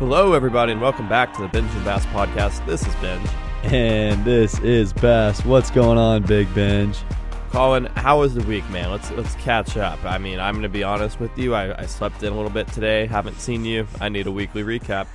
Hello, everybody, and welcome back to the Benj and Bass podcast. This is Benj. And this is Bass. What's going on, Big Benj? Colin, how was the week, man? Let's let's catch up. I mean, I'm going to be honest with you. I, I slept in a little bit today. Haven't seen you. I need a weekly recap.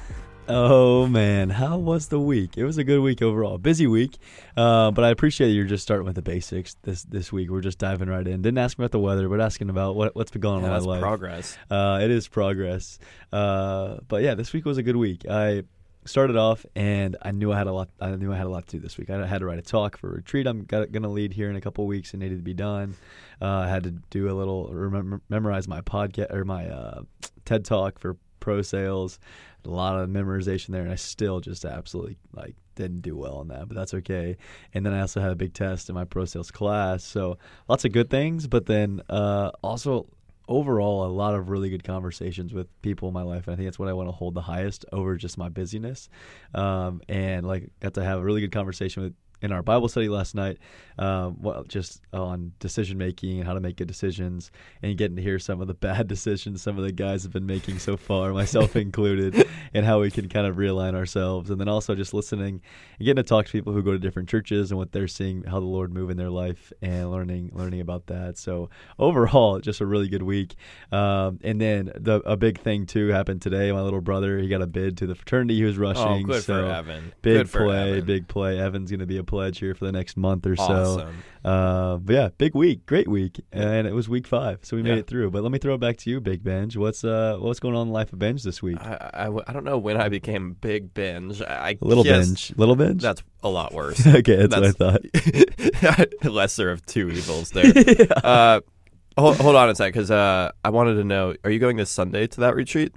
Oh man, how was the week? It was a good week overall. Busy week, uh, but I appreciate you're just starting with the basics this this week. We're just diving right in. Didn't ask about the weather, but asking about what what's been going Yeah, on in my life. progress. Uh, it is progress. Uh, but yeah, this week was a good week. I started off and I knew I had a lot. I knew I had a lot to do this week. I had to write a talk for a retreat. I'm got, gonna lead here in a couple weeks. It needed to be done. Uh, I had to do a little remember, memorize my podcast or my uh, TED talk for pro sales. A lot of memorization there, and I still just absolutely like didn't do well on that, but that's okay. And then I also had a big test in my pro sales class, so lots of good things. But then uh, also overall a lot of really good conversations with people in my life and i think that's what i want to hold the highest over just my busyness um, and like got to have a really good conversation with in our bible study last night um, well, just on decision making and how to make good decisions and getting to hear some of the bad decisions some of the guys have been making so far myself included and how we can kind of realign ourselves. And then also just listening and getting to talk to people who go to different churches and what they're seeing how the lord move in their life and learning learning about that. So overall just a really good week. Um, and then the a big thing too happened today. My little brother he got a bid to the fraternity he was rushing. Oh, good so for Evan. big good play Evan. big play. Evan's going to be a pledge here for the next month or so Awesome. uh, but yeah, big week, great week, and it was week five, so we made Yeah. it through. But let me throw it back to you, Big Benj. What's uh, what's going on in the life of Benj this week? I, I, I don't know when I became big Benj. I little guess Benj, little Benj. That's a lot worse. okay, that's, what I thought. Lesser of two evils there. uh, hold, hold on a sec, because uh, I wanted to know: Are you going this Sunday to that retreat?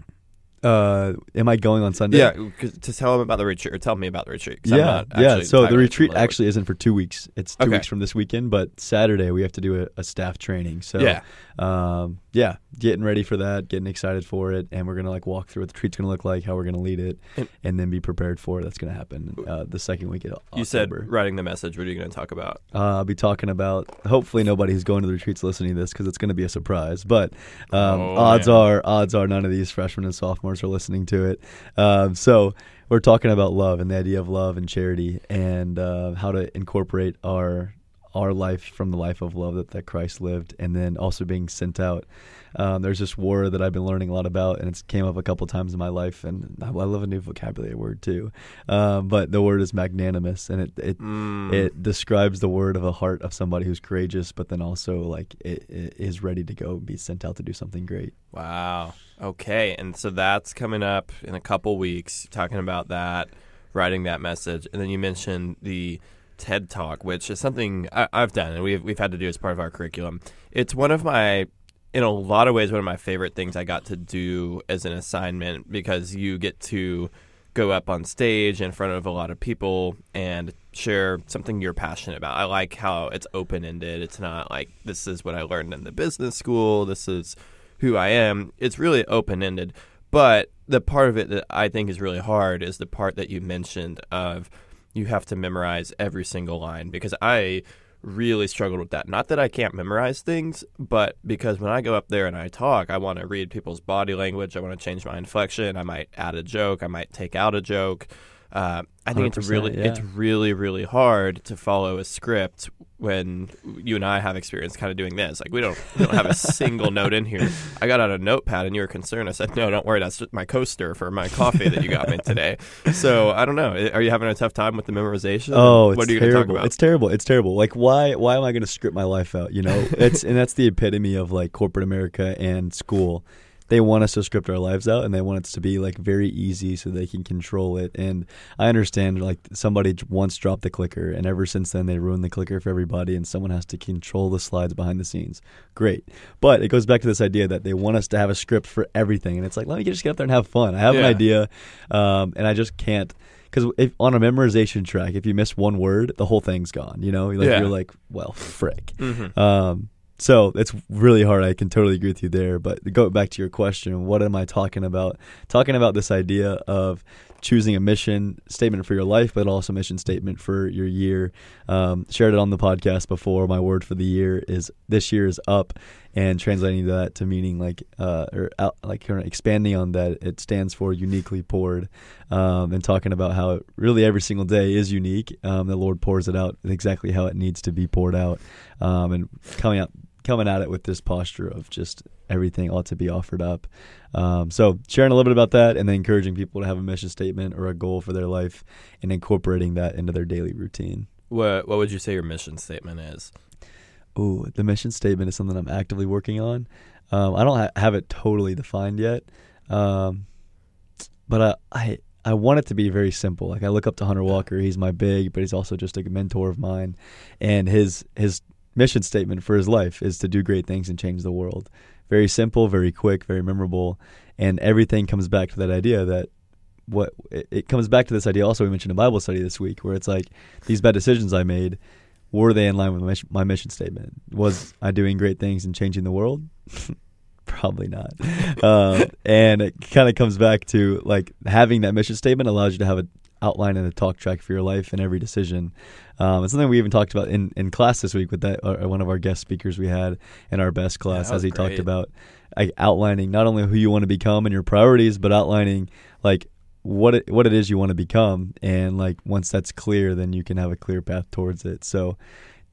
Uh, am I going on Sunday? Yeah, to tell them about the retreat, or tell me about the retreat. yeah, yeah. So the retreat actually isn't for two weeks. It's two Okay. weeks from this weekend, but Saturday we have to do a, a staff training. So Yeah. um, yeah, getting ready for that, getting excited for it, and we're gonna like walk through what the retreat's gonna look like, how we're gonna lead it, And- and, then be prepared for it. That's gonna happen uh, the second week of You said writing the message. What are you going to talk about? Uh, I'll be talking about. Hopefully, nobody who's going to the retreats listening to this because it's going to be a surprise. But um, Oh, odds man. are, odds are, none of these freshmen and sophomores are listening to it. Um, so we're talking about love and the idea of love and charity and uh, how to incorporate our our life from the life of love that, that Christ lived, and then also being sent out. Um, there's this word that I've been learning a lot about, and it's came up a couple times in my life, and I, I love a new vocabulary word too. Um, but the word is magnanimous, and it it Mm, it describes the word of a heart of somebody who's courageous, but then also like it, it is ready to go and be sent out to do something great. wow. Okay, and so that's coming up in a couple weeks. Talking about that, writing that message, and then you mentioned the TED Talk, which is something I, I've done and we've we've had to do as part of our curriculum. It's one of my in a lot of ways one of my favorite things I got to do as an assignment because you get to go up on stage in front of a lot of people and share something you're passionate about. I like how it's open ended. It's not like this is what I learned in the business school, this is who I am. It's really open ended. But the part of it that I think is really hard is the part that you mentioned of you have to memorize every single line because I really struggled with that. Not that I can't memorize things, but because when I go up there and I talk, I want to read people's body language. I want to change my inflection. I might add a joke. I might take out a joke. Uh, I think it's really yeah. it's really really hard to follow a script when you and I have experience kind of doing this. Like we don't we don't have a single note in here. I got out a notepad and you were concerned. I said, "No, don't worry. That's just my coaster for my coffee that you got me today." So I don't know. Are you having a tough time with the memorization? Oh, what it's are you terrible! about? It's terrible. It's terrible. Like why? Why am I going to script my life out? You know, it's and that's the epitome of like corporate America and school. They want us to script our lives out, and they want it to be like very easy so they can control it. And I understand like somebody once dropped the clicker, and ever since then they ruined the clicker for everybody, and someone has to control the slides behind the scenes. Great, but it goes back to this idea that they want us to have a script for everything, and it's like let me just get up there and have fun. I have an idea, um, and I just can't because if on a memorization track, if you miss one word, the whole thing's gone. You know, like Yeah. you're like, well, frick. Mhm. Um, so it's really hard. I can totally agree with you there. But go back to your question, what am I talking about? Talking about this idea of choosing a mission statement for your life, but also mission statement for your year. Um, shared it on the podcast before. My word for the year is this year is up, and translating that to meaning like uh, or out, like expanding on that, it stands for uniquely poured, um, and talking about how really every single day is unique. Um, the Lord pours it out exactly how it needs to be poured out, um, and coming out coming at it with this posture of just everything ought to be offered up. Um, so sharing a little bit about that, and then encouraging people to have a mission statement or a goal for their life, and incorporating that into their daily routine. What What would you say your mission statement is? Ooh, the mission statement is something I'm actively working on. Um, I don't ha- have it totally defined yet, um, but I, I I want it to be very simple. Like I look up to Hunter Walker. He's my big, but he's also just a mentor of mine, and his his mission statement for his life is to do great things and change the world. Very simple, very quick, very memorable, and everything comes back to that idea that what it, comes back to this idea also we mentioned in Bible study this week where it's like these bad decisions I made were they in line with my mission, my mission statement? Was I doing great things and changing the world? Probably not. um, and it kind of comes back to like having that mission statement allows you to have an outline and a talk track for your life and every decision. Um, it's something we even talked about in, in class this week with that uh, one of our guest speakers we had in our best class Yeah, as he great. talked about like outlining not only who you want to become and your priorities, but outlining like what it, what it is you want to become, and like once that's clear, then you can have a clear path towards it. So,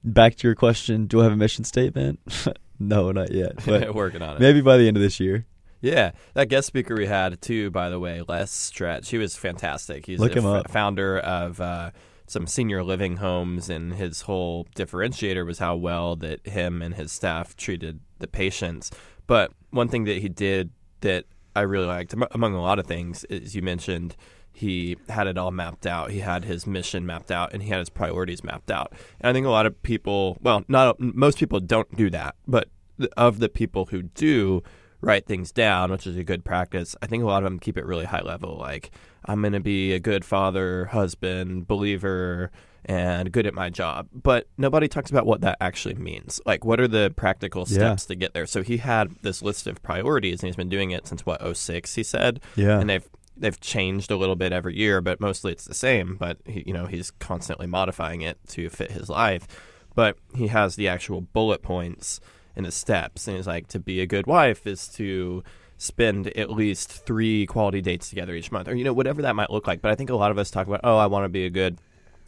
back to your question: Do I have a mission statement? no, not yet, but Working on it. maybe by the end of this year. Yeah, that guest speaker we had too, by the way, Les Stretch. He was fantastic. He's Look the him f- up. founder of uh, some senior living homes, and his whole differentiator was how well that him and his staff treated the patients. But one thing that he did that I really liked, am- among a lot of things, is you mentioned he had it all mapped out. He had his mission mapped out, and he had his priorities mapped out. And I think a lot of people, well, not most people don't do that, but of the people who do write things down, which is a good practice. I think a lot of them keep it really high level. Like, I'm going to be a good father, husband, believer, and good at my job. But nobody talks about what that actually means. Like, what are the practical Yeah. steps to get there? So he had this list of priorities, and he's been doing it since what 06, he said, Yeah, and they've they've changed a little bit every year, but mostly it's the same. But he, you know, he's constantly modifying it to fit his life. But he has the actual bullet points and the steps, and he's like, to be a good wife is to spend at least three quality dates together each month, or you know, whatever that might look like. But I think a lot of us talk about, oh, I want to be a good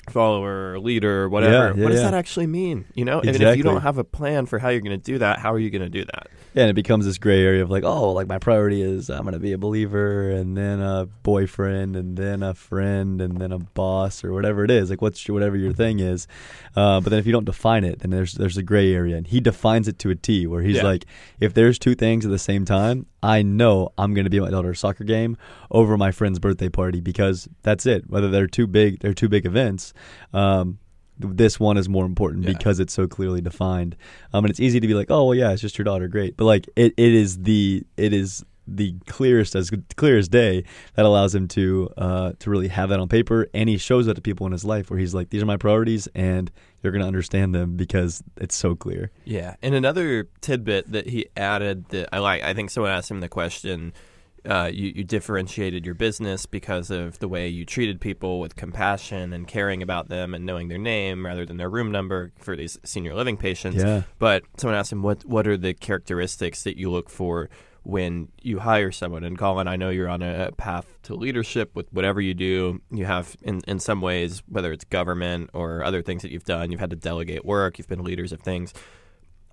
follower, or leader, or whatever. Yeah, yeah, what does yeah. that actually mean? You know, and if you don't have a plan for how you're going to do that, how are you going to do that? yeah, and it becomes this gray area of like, oh, like my priority is I'm gonna be a believer, and then a boyfriend, and then a friend, and then a boss, or whatever it is. Like, what's your, whatever your thing is. Uh, but then if you don't define it, then there's there's a gray area, and he defines it to a T, where he's like, if there's two things at the same time, I know I'm gonna be at my daughter's soccer game over my friend's birthday party because that's it. Whether they're too big, they're two big events. Um, this one is more important Yeah. because it's so clearly defined. Um, and it's easy to be like, oh well, yeah, it's just your daughter, great. But like, it, it is the it is the clearest as clear as day that allows him to uh, to really have that on paper, and he shows that to people in his life where he's like, these are my priorities, and you're gonna understand them because it's so clear. Yeah, and another tidbit that he added that I like, I think someone asked him the question. Uh, you, you differentiated your business because of the way you treated people with compassion and caring about them and knowing their name rather than their room number for these senior living patients. Yeah. But someone asked him, what, what are the characteristics that you look for when you hire someone? And Colin, I know you're on a path to leadership with whatever you do. You have, in, in some ways, whether it's government or other things that you've done, you've had to delegate work, you've been leaders of things.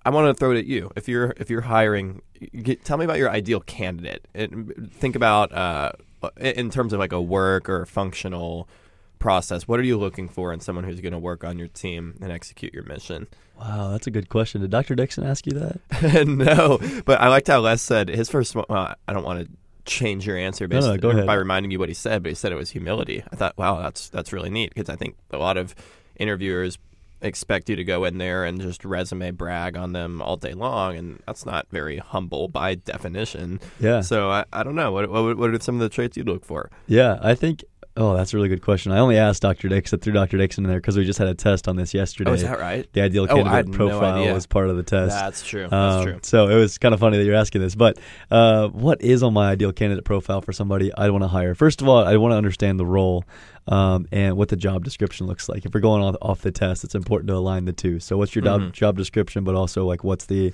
I want to throw it at you. If you're if you're hiring, get, tell me about your ideal candidate. And think about uh, in terms of like a work or a functional process. What are you looking for in someone who's going to work on your team and execute your mission? Wow, that's a good question. Did Dr. Dixon ask you that? no, but I liked how Les said his first. one- Well, I don't want to change your answer No, no, ahead. by reminding you what he said, but he said it was humility. I thought, wow, that's that's really neat because I think a lot of interviewers expect you to go in there and just resume brag on them all day long, and that's not very humble by definition. Yeah. So I, I don't know what, what what are some of the traits you'd look for? Yeah, I think Oh, that's a really good question. I only asked Dr. Dixon, I threw Dr. Dixon in there because we just had a test on this yesterday. Oh, is that right? the ideal Oh, candidate no profile idea. was part of the test. That's true. That's Um, true. So it was kind of funny that you're asking this. But uh, what is on my ideal candidate profile for somebody I want to hire? First of all, I want to understand the role um, and what the job description looks like. If we're going off, off the test, it's important to align the two. So what's your Mhm. job job description, but also like what's the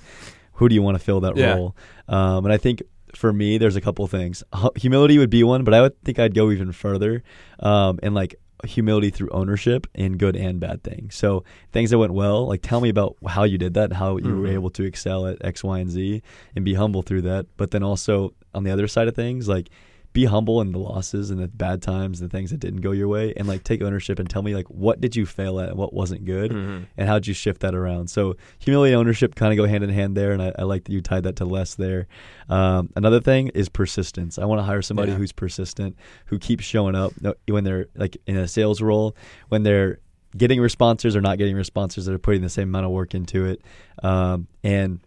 who do you want to fill that Yeah. role? Um, and I think for me, there's a couple things. Humility would be one, but I would think I'd go even further um, and like humility through ownership in good and bad things. So things that went well, like tell me about how you did that, how you were Mhm. able to excel at X, Y, and Z, and be humble through that. But then also on the other side of things, like be humble in the losses and the bad times, the things that didn't go your way, and like take ownership and tell me like what did you fail at, and what wasn't good, Mhm. and how'd you shift that around? So humility and ownership kind of go hand in hand there, and I, I like that you tied that to Les there. Um, another thing is persistence. I want to hire somebody Yeah. who's persistent, who keeps showing up when they're like in a sales role, when they're getting responses or not getting responses, that are putting the same amount of work into it, um, and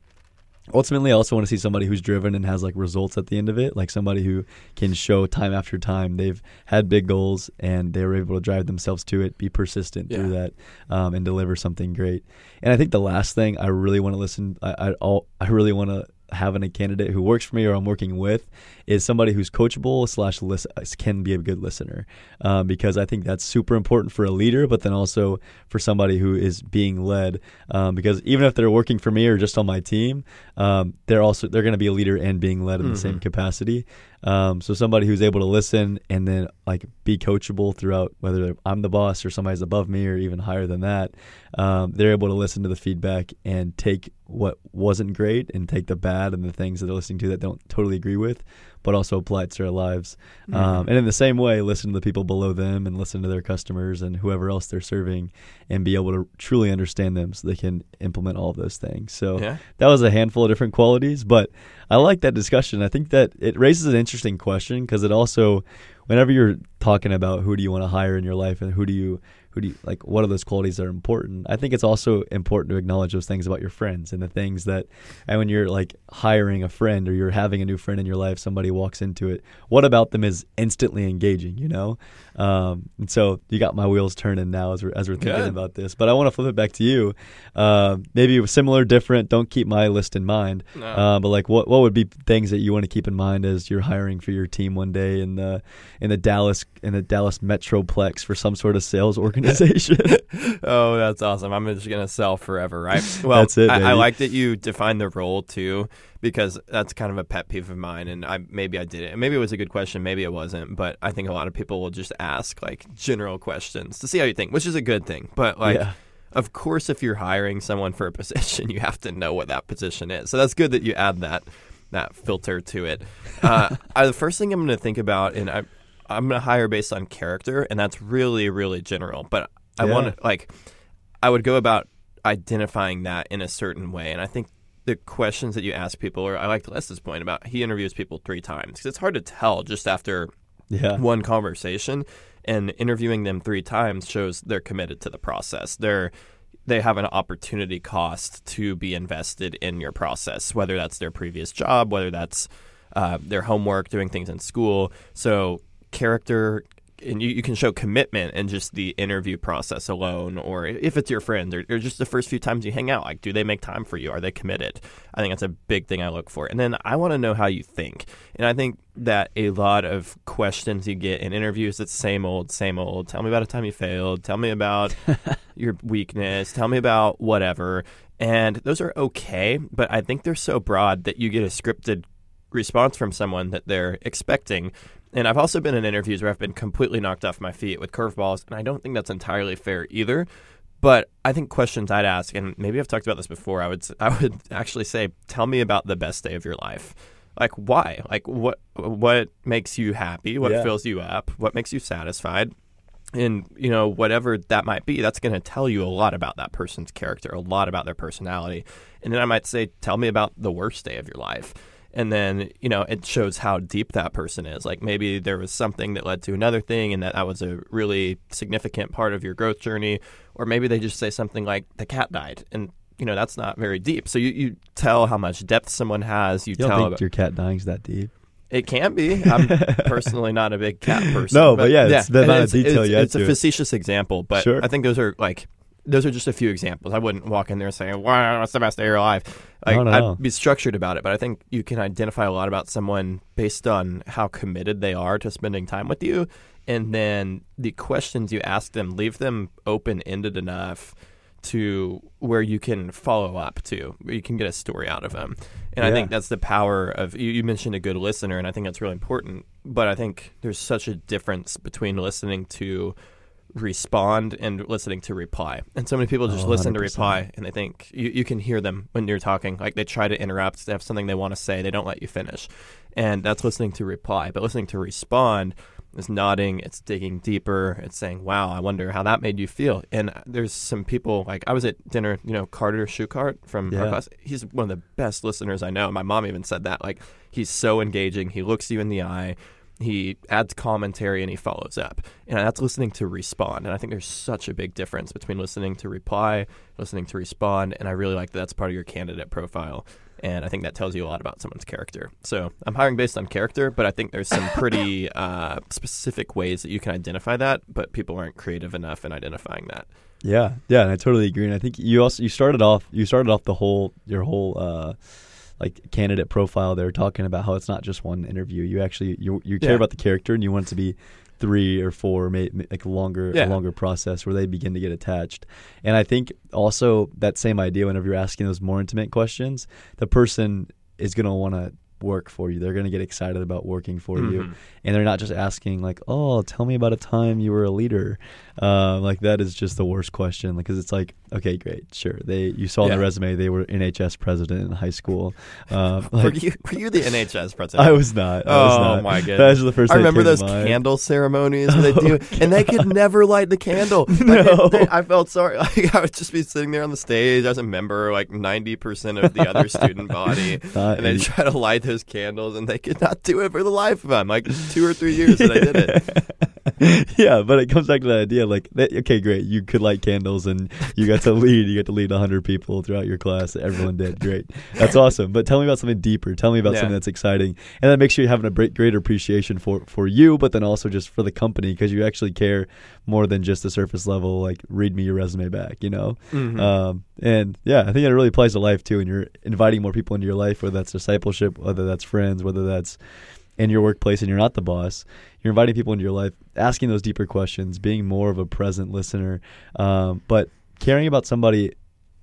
ultimately, I also want to see somebody who's driven and has like results at the end of it, like somebody who can show time after time they've had big goals and they were able to drive themselves to it, be persistent through that, um, and deliver something great. And I think the last thing I really want to listen, I I, all, I really want to have in a candidate who works for me or I'm working with is somebody who's coachable slash lis- can be a good listener um, because I think that's super important for a leader, but then also for somebody who is being led um, because even if they're working for me or just on my team, um, they're also they're going to be a leader and being led in the same Mhm. capacity. Um, so somebody who's able to listen and then like be coachable throughout whether I'm the boss or somebody's above me or even higher than that, um, they're able to listen to the feedback and take what wasn't great and take the bad and the things that they're listening to that they don't totally agree with, but also apply it to their lives. Um, Mhm. and in the same way, listen to the people below them and listen to their customers and whoever else they're serving and be able to truly understand them so they can implement all of those things. So Yeah. that was a handful of different qualities, but I like that discussion. I think that it raises an interesting question because it also, whenever you're talking about who do you want to hire in your life and who do you who do you like what are those qualities that are important? I think it's also important to acknowledge those things about your friends and the things that and when you're like hiring a friend or you're having a new friend in your life somebody walks into it what about them is instantly engaging you know um, and so you got my wheels turning now as we're, as we're thinking Good. about this but i want to flip it back to you uh, maybe similar different don't keep my list in mind No. uh, but like, what what would be things that you want to keep in mind as you're hiring for your team one day in the in the Dallas in the Dallas Metroplex for some sort of sales organization? oh, that's awesome. I'm just gonna sell forever, right? Well, That's it, I, I like that you define the role too, because that's kind of a pet peeve of mine. And I maybe I did it. Maybe it was a good question. Maybe it wasn't. But I think a lot of people will just ask like general questions to see how you think, which is a good thing. But like. yeah, Of course, if you're hiring someone for a position, you have to know what that position is. So that's good that you add that that filter to it. Uh, I, the first thing I'm going to think about, and I, I'm going to hire based on character, and that's really, really general. But I Yeah. want to like, I would go about identifying that in a certain way, and I think the questions that you ask people, or I like Les's point about he interviews people three times because it's hard to tell just after yeah, one conversation and interviewing them three times shows they're committed to the process. They're they have an opportunity cost to be invested in your process whether that's their previous job whether that's uh, their homework doing things in school. So character and you, you can show commitment in just the interview process alone or if it's your friends or, or just the first few times you hang out like do they make time for you? Are they committed? I think that's a big thing i look for. And then i want to know how you think. And i think that a lot of questions you get in interviews it's same old same old. Tell me about a time you failed. Tell me about your weakness. Tell me about whatever. And those are okay but i think they're so broad that you get a scripted response from someone that they're expecting and I've also been in interviews where I've been completely knocked off my feet with curveballs, and I don't think that's entirely fair either. But I think questions I'd ask, and maybe I've talked about this before. I would I would actually say, tell me about the best day of your life. Like why? Like what what makes you happy? What Yeah. fills you up? What makes you satisfied? And you know whatever that might be, that's going to tell you a lot about that person's character, a lot about their personality. And then I might say, tell me about the worst day of your life and then you know it shows how deep that person is like maybe there was something that led to another thing and that that was a really significant part of your growth journey or maybe they just say something like the cat died and you know that's not very deep so you, you tell how much depth someone has you, you don't tell think about, your cat dying's that deep? It can be. I'm personally not a big cat person. No, but yeah, it's the And amount of it's, detail it's, it's a it. facetious example, but Sure. I think those are like those are just a few examples. I wouldn't walk in there saying, "Wow, what's the best day of your life?" Like No, no, I'd be structured about it, but I think you can identify a lot about someone based on how committed they are to spending time with you, and then the questions you ask them leave them open ended enough to where you can follow up to, where you can get a story out of them. And I think that's the power of you, you mentioned a good listener, and I think that's really important. But I think there's such a difference between listening to respond and listening to reply. And so many people just Oh, listen to 100%. reply and they think you, you can hear them when you're talking. Like they try to interrupt, they have something they want to say, they don't let you finish. And that's listening to reply. But listening to respond is nodding, it's digging deeper, it's saying, Wow, I wonder how that made you feel. And uh, there's some people like I was at dinner, you know, Carter Shukart from our class. He's one of the best listeners I know. My mom even said that. Like he's so engaging, he looks you in the eye he adds commentary and he follows up. And that's listening to respond. And I think there's such a big difference between listening to reply, listening to respond. And I really like that that's part of your candidate profile. And I think that tells you a lot about someone's character. So I'm hiring based on character, but I think there's some pretty uh, specific ways that you can identify that, but people aren't creative enough in identifying that. Yeah, yeah, and I totally agree. And I think you also you started off you started off the whole your whole uh, like candidate profile there talking about how it's not just one interview. You actually you you care Yeah. about the character and you want it to be three or four, may, like a longer Yeah. a longer process where they begin to get attached. And I think also that same idea whenever you're asking those more intimate questions, the person is going to want to work for you. They're going to get excited about working for you Mhm. and they're not just asking like, "Oh, tell me about a time you were a leader." Uh, like that is just the worst question because it's like, okay, great, sure. They you saw on Yeah. the resume they were NHS president in high school. Um, were, you, were you the NHS president? I was not. I was Oh not. my That's goodness! the first. I remember those candle ceremonies where they do, Oh, and they could never light the candle. Like, No. they- they- I felt sorry. Like I would just be sitting there on the stage as a member, like ninety percent of the other student body, Not and they try to light those candles, and they could not do it for the life of them. Like two or three years that I did it. yeah, but it comes back to the idea like, that, okay, great, you could light candles and you got to lead. You got to lead 100 people throughout your class. Everyone did. Great. That's awesome. But tell me about something deeper. Tell me about Yeah. something that's exciting. And that makes you having a great, greater appreciation for, for you, but then also just for the company because you actually care more than just the surface level, like, read me your resume back, you know? Mhm. Um, and yeah, I think it really applies to life too. And you're inviting more people into your life, whether that's discipleship, whether that's friends, whether that's in your workplace and you're not the boss. You're inviting people into your life, asking those deeper questions, being more of a present listener, um, but caring about somebody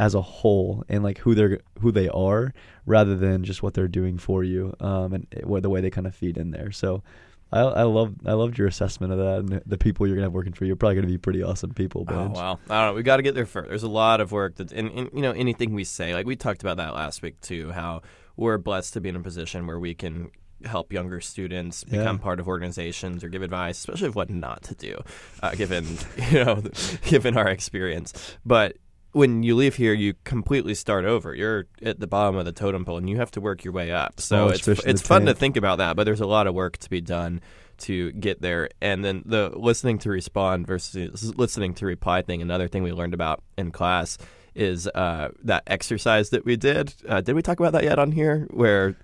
as a whole and like who they're who they are rather than just what they're doing for you um, and it- what the way they kind of feed in there. So. I, I love I loved your assessment of that and the people you're gonna have working for you are probably gonna be pretty awesome people. Oh wow! I don't know. We got to get there first. There's a lot of work that, and, and you know, anything we say, like we talked about that last week too. How we're blessed to be in a position where we can help younger students Yeah. become part of organizations or give advice, especially of what not to do, uh, given you know, given our experience. But when you leave here, you completely start over. You're at the bottom of the totem pole, and you have to work your way up. So Smallest it's the it's fun to think about that, but there's a lot of work to be done to get there. And then the listening to respond versus listening to reply thing. Another thing we learned about in class is uh, that exercise that we did. Uh, did we talk about that yet on here? Where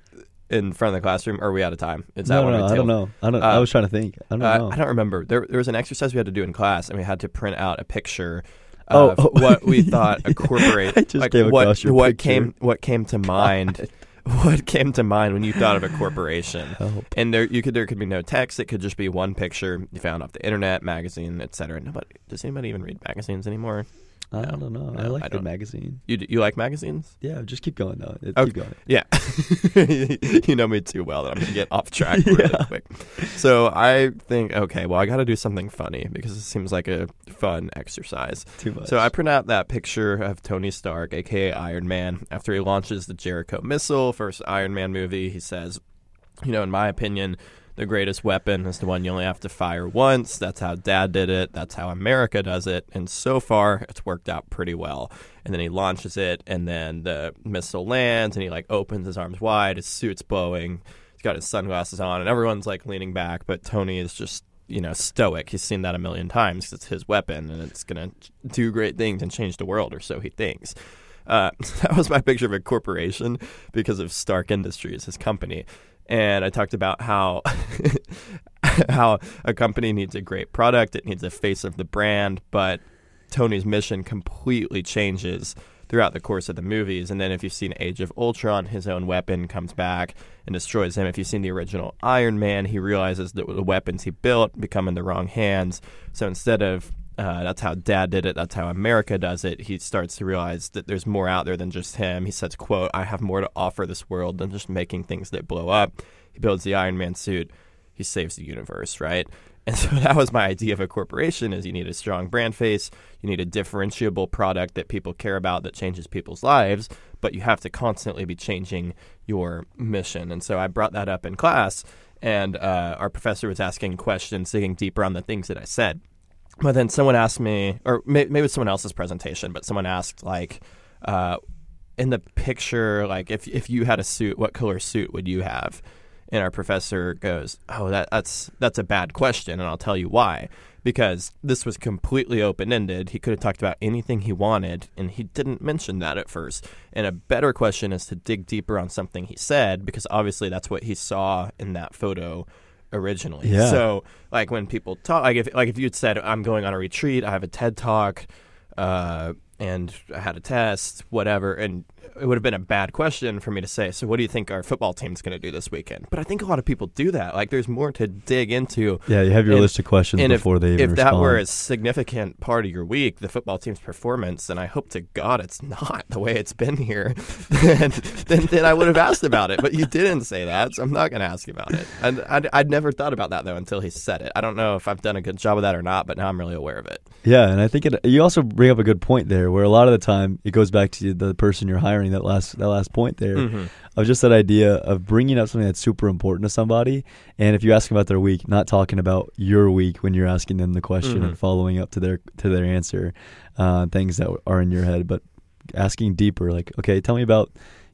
in front of the classroom? Or are we out of time? Is that no, one no, I don't know. I don't. I Uh, was trying to think. I don't Uh, know. I don't remember. There, there was an exercise we had to do in class, and we had to print out a picture Oh, of oh. what we thought incorporate. I just like what what picture. came what came to mind. What came to mind when you thought of a corporation? Help. And there, you could there could be no text. It could just be one picture you found off the internet, magazine, etc. Nobody does anybody even read magazines anymore? I No, don't know. I like I the magazine. You you like magazines? Yeah, just keep going though. It- Okay. Keep going. Yeah, you know me too well that I'm gonna get off track really Yeah. quick. So I think okay, well I got to do something funny because it seems like a fun exercise. Too much. So I print out that picture of Tony Stark, aka Iron Man, after he launches the Jericho missile, first Iron Man movie. He says, you know, in my opinion, the greatest weapon is the one you only have to fire once. That's how Dad did it. That's how America does it. And so far, it's worked out pretty well. And then he launches it, and then the missile lands, and he like opens his arms wide. His suit's blowing. He's got his sunglasses on, and everyone's like leaning back, but Tony is just you know stoic. He's seen that a million times it's his weapon, and it's gonna do great things and change the world, or so he thinks. Uh, that was my picture of a corporation because of Stark Industries, his company. And I talked about how how a company needs a great product, it needs a face of the brand, but Tony's mission completely changes throughout the course of the movies. And then if you've seen Age of Ultron, his own weapon comes back and destroys him. If you've seen the original Iron Man, he realizes that the weapons he built become in the wrong hands. So instead of uh, that's how Dad did it. That's how America does it. He starts to realize that there's more out there than just him. He says, "quote I have more to offer this world than just making things that blow up." He builds the Iron Man suit. He saves the universe, right? And so that was my idea of a corporation: is you need a strong brand face, you need a differentiable product that people care about that changes people's lives, but you have to constantly be changing your mission. And so I brought that up in class, and uh, our professor was asking questions, digging deeper on the things that I said. But then someone asked me, or maybe it was someone else's presentation, but someone asked like, uh, in the picture, like if if you had a suit, what color suit would you have? And our professor goes, "Oh, that, that's that's a bad question, and I'll tell you why. Because this was completely open ended. He could have talked about anything he wanted, and he didn't mention that at first. And a better question is to dig deeper on something he said, because obviously that's what he saw in that photo." Originally. Yeah. So like when people talk, like if like if you'd said I'm going on a retreat, I have a TED talk, uh, and I had a test, whatever, and it would have been a bad question for me to say. So, what do you think our football team's going to do this weekend? But I think a lot of people do that. Like, there's more to dig into. Yeah, you have your And- list of questions before if, they even if that were a significant part of your week, the football team's performance, and I hope to God it's not the way it's been here, then, then then I would have asked about it. But you didn't say that, so I'm not going to ask about it. And I'd, I'd never thought about that though until he said it. I don't know if I've done a good job of that or not, but now I'm really aware of it. Yeah, and I think it, you also bring up a good point there, where a lot of the time it goes back to the person you're hiring. That last that last point there Mhm. of just that idea of bringing up something that's super important to somebody, and if you ask them about their week, not talking about your week when you're asking them the question Mhm. and following up to their to their answer, uh, things that are in your head, but asking deeper, like, okay, tell me about.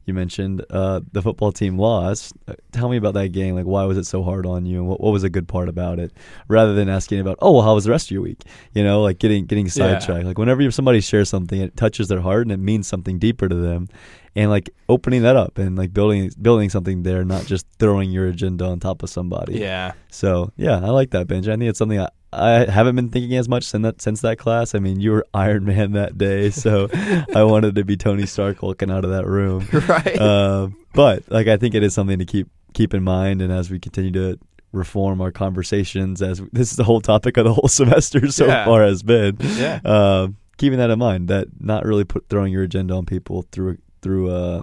You mentioned uh, the football team lost. Uh, Tell me about that game. Like, why was it so hard on you, and what, what was a good part about it? Rather than asking about, oh, well, how was the rest of your week? You know, like getting getting sidetracked. Like whenever somebody shares something, it touches their heart and it means something deeper to them, and like opening that up and like building building something there, not just throwing your agenda on top of somebody. Yeah. So yeah, I like that, Benji. I think it's something I, I haven't been thinking as much since that since that class. I mean, you were Iron Man that day, so I wanted to be Tony Stark walking out of that room. right. Uh, but like, I think it is something to keep keep in mind, and as we continue to reform our conversations, as this is the whole topic of the whole semester so Yeah. far has been, yeah. uh, keeping that in mind, that not really put throwing your agenda on people through through uh,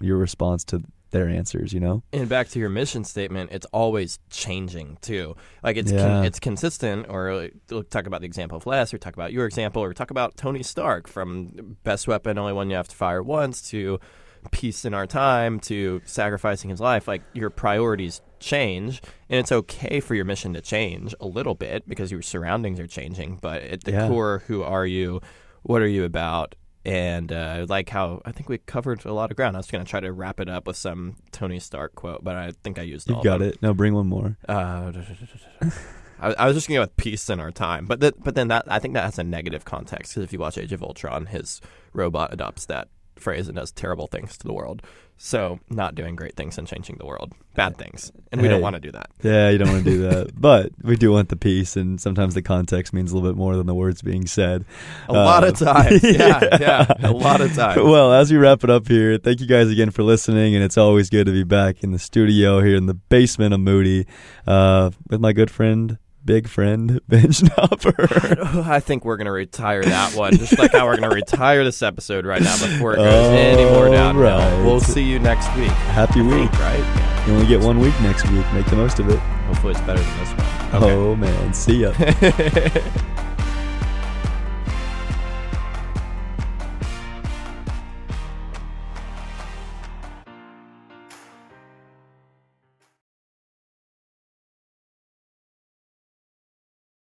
your response to their answers. You know, And back to your mission statement, it's always changing too. Like it's Yeah. con- it's consistent. Or uh, like, we'll talk about the example of Les, or talk about your example, or talk about Tony Stark from best weapon, only one you have to fire once, to peace in our time, to sacrificing his life. Like your priorities change, and it's okay for your mission to change a little bit because your surroundings are changing. But at the Yeah. core, who are you? What are you about? And uh, like how I think we covered a lot of ground. I was going to try to wrap it up with some Tony Stark quote, but I think I used all you've of got it. Now bring one more. Uh, I, I was just going to go with peace in our time, but that, but then that I think that has a negative context because if you watch Age of Ultron, his robot adopts that phrase and does terrible things to the world. So not doing great things and changing the world, bad things, and we Hey. don't want to do that. Yeah, you don't want to do that, but we do want the peace, and sometimes the context means a little bit more than the words being said. A lot of Uh, times, yeah, yeah, a lot of times. Well, as we wrap it up here, thank you guys again for listening, and it's always good to be back in the studio here in the basement of Moody uh, with my good friend, big friend Ben Schnapper. I think we're gonna retire that one, just like how we're gonna retire this episode right now before it goes All any more down. right. We'll see you next week. Happy week! think, right? You only get one week next week. Make the most of it. Hopefully, it's better than this one. Oh man, see ya. Okay.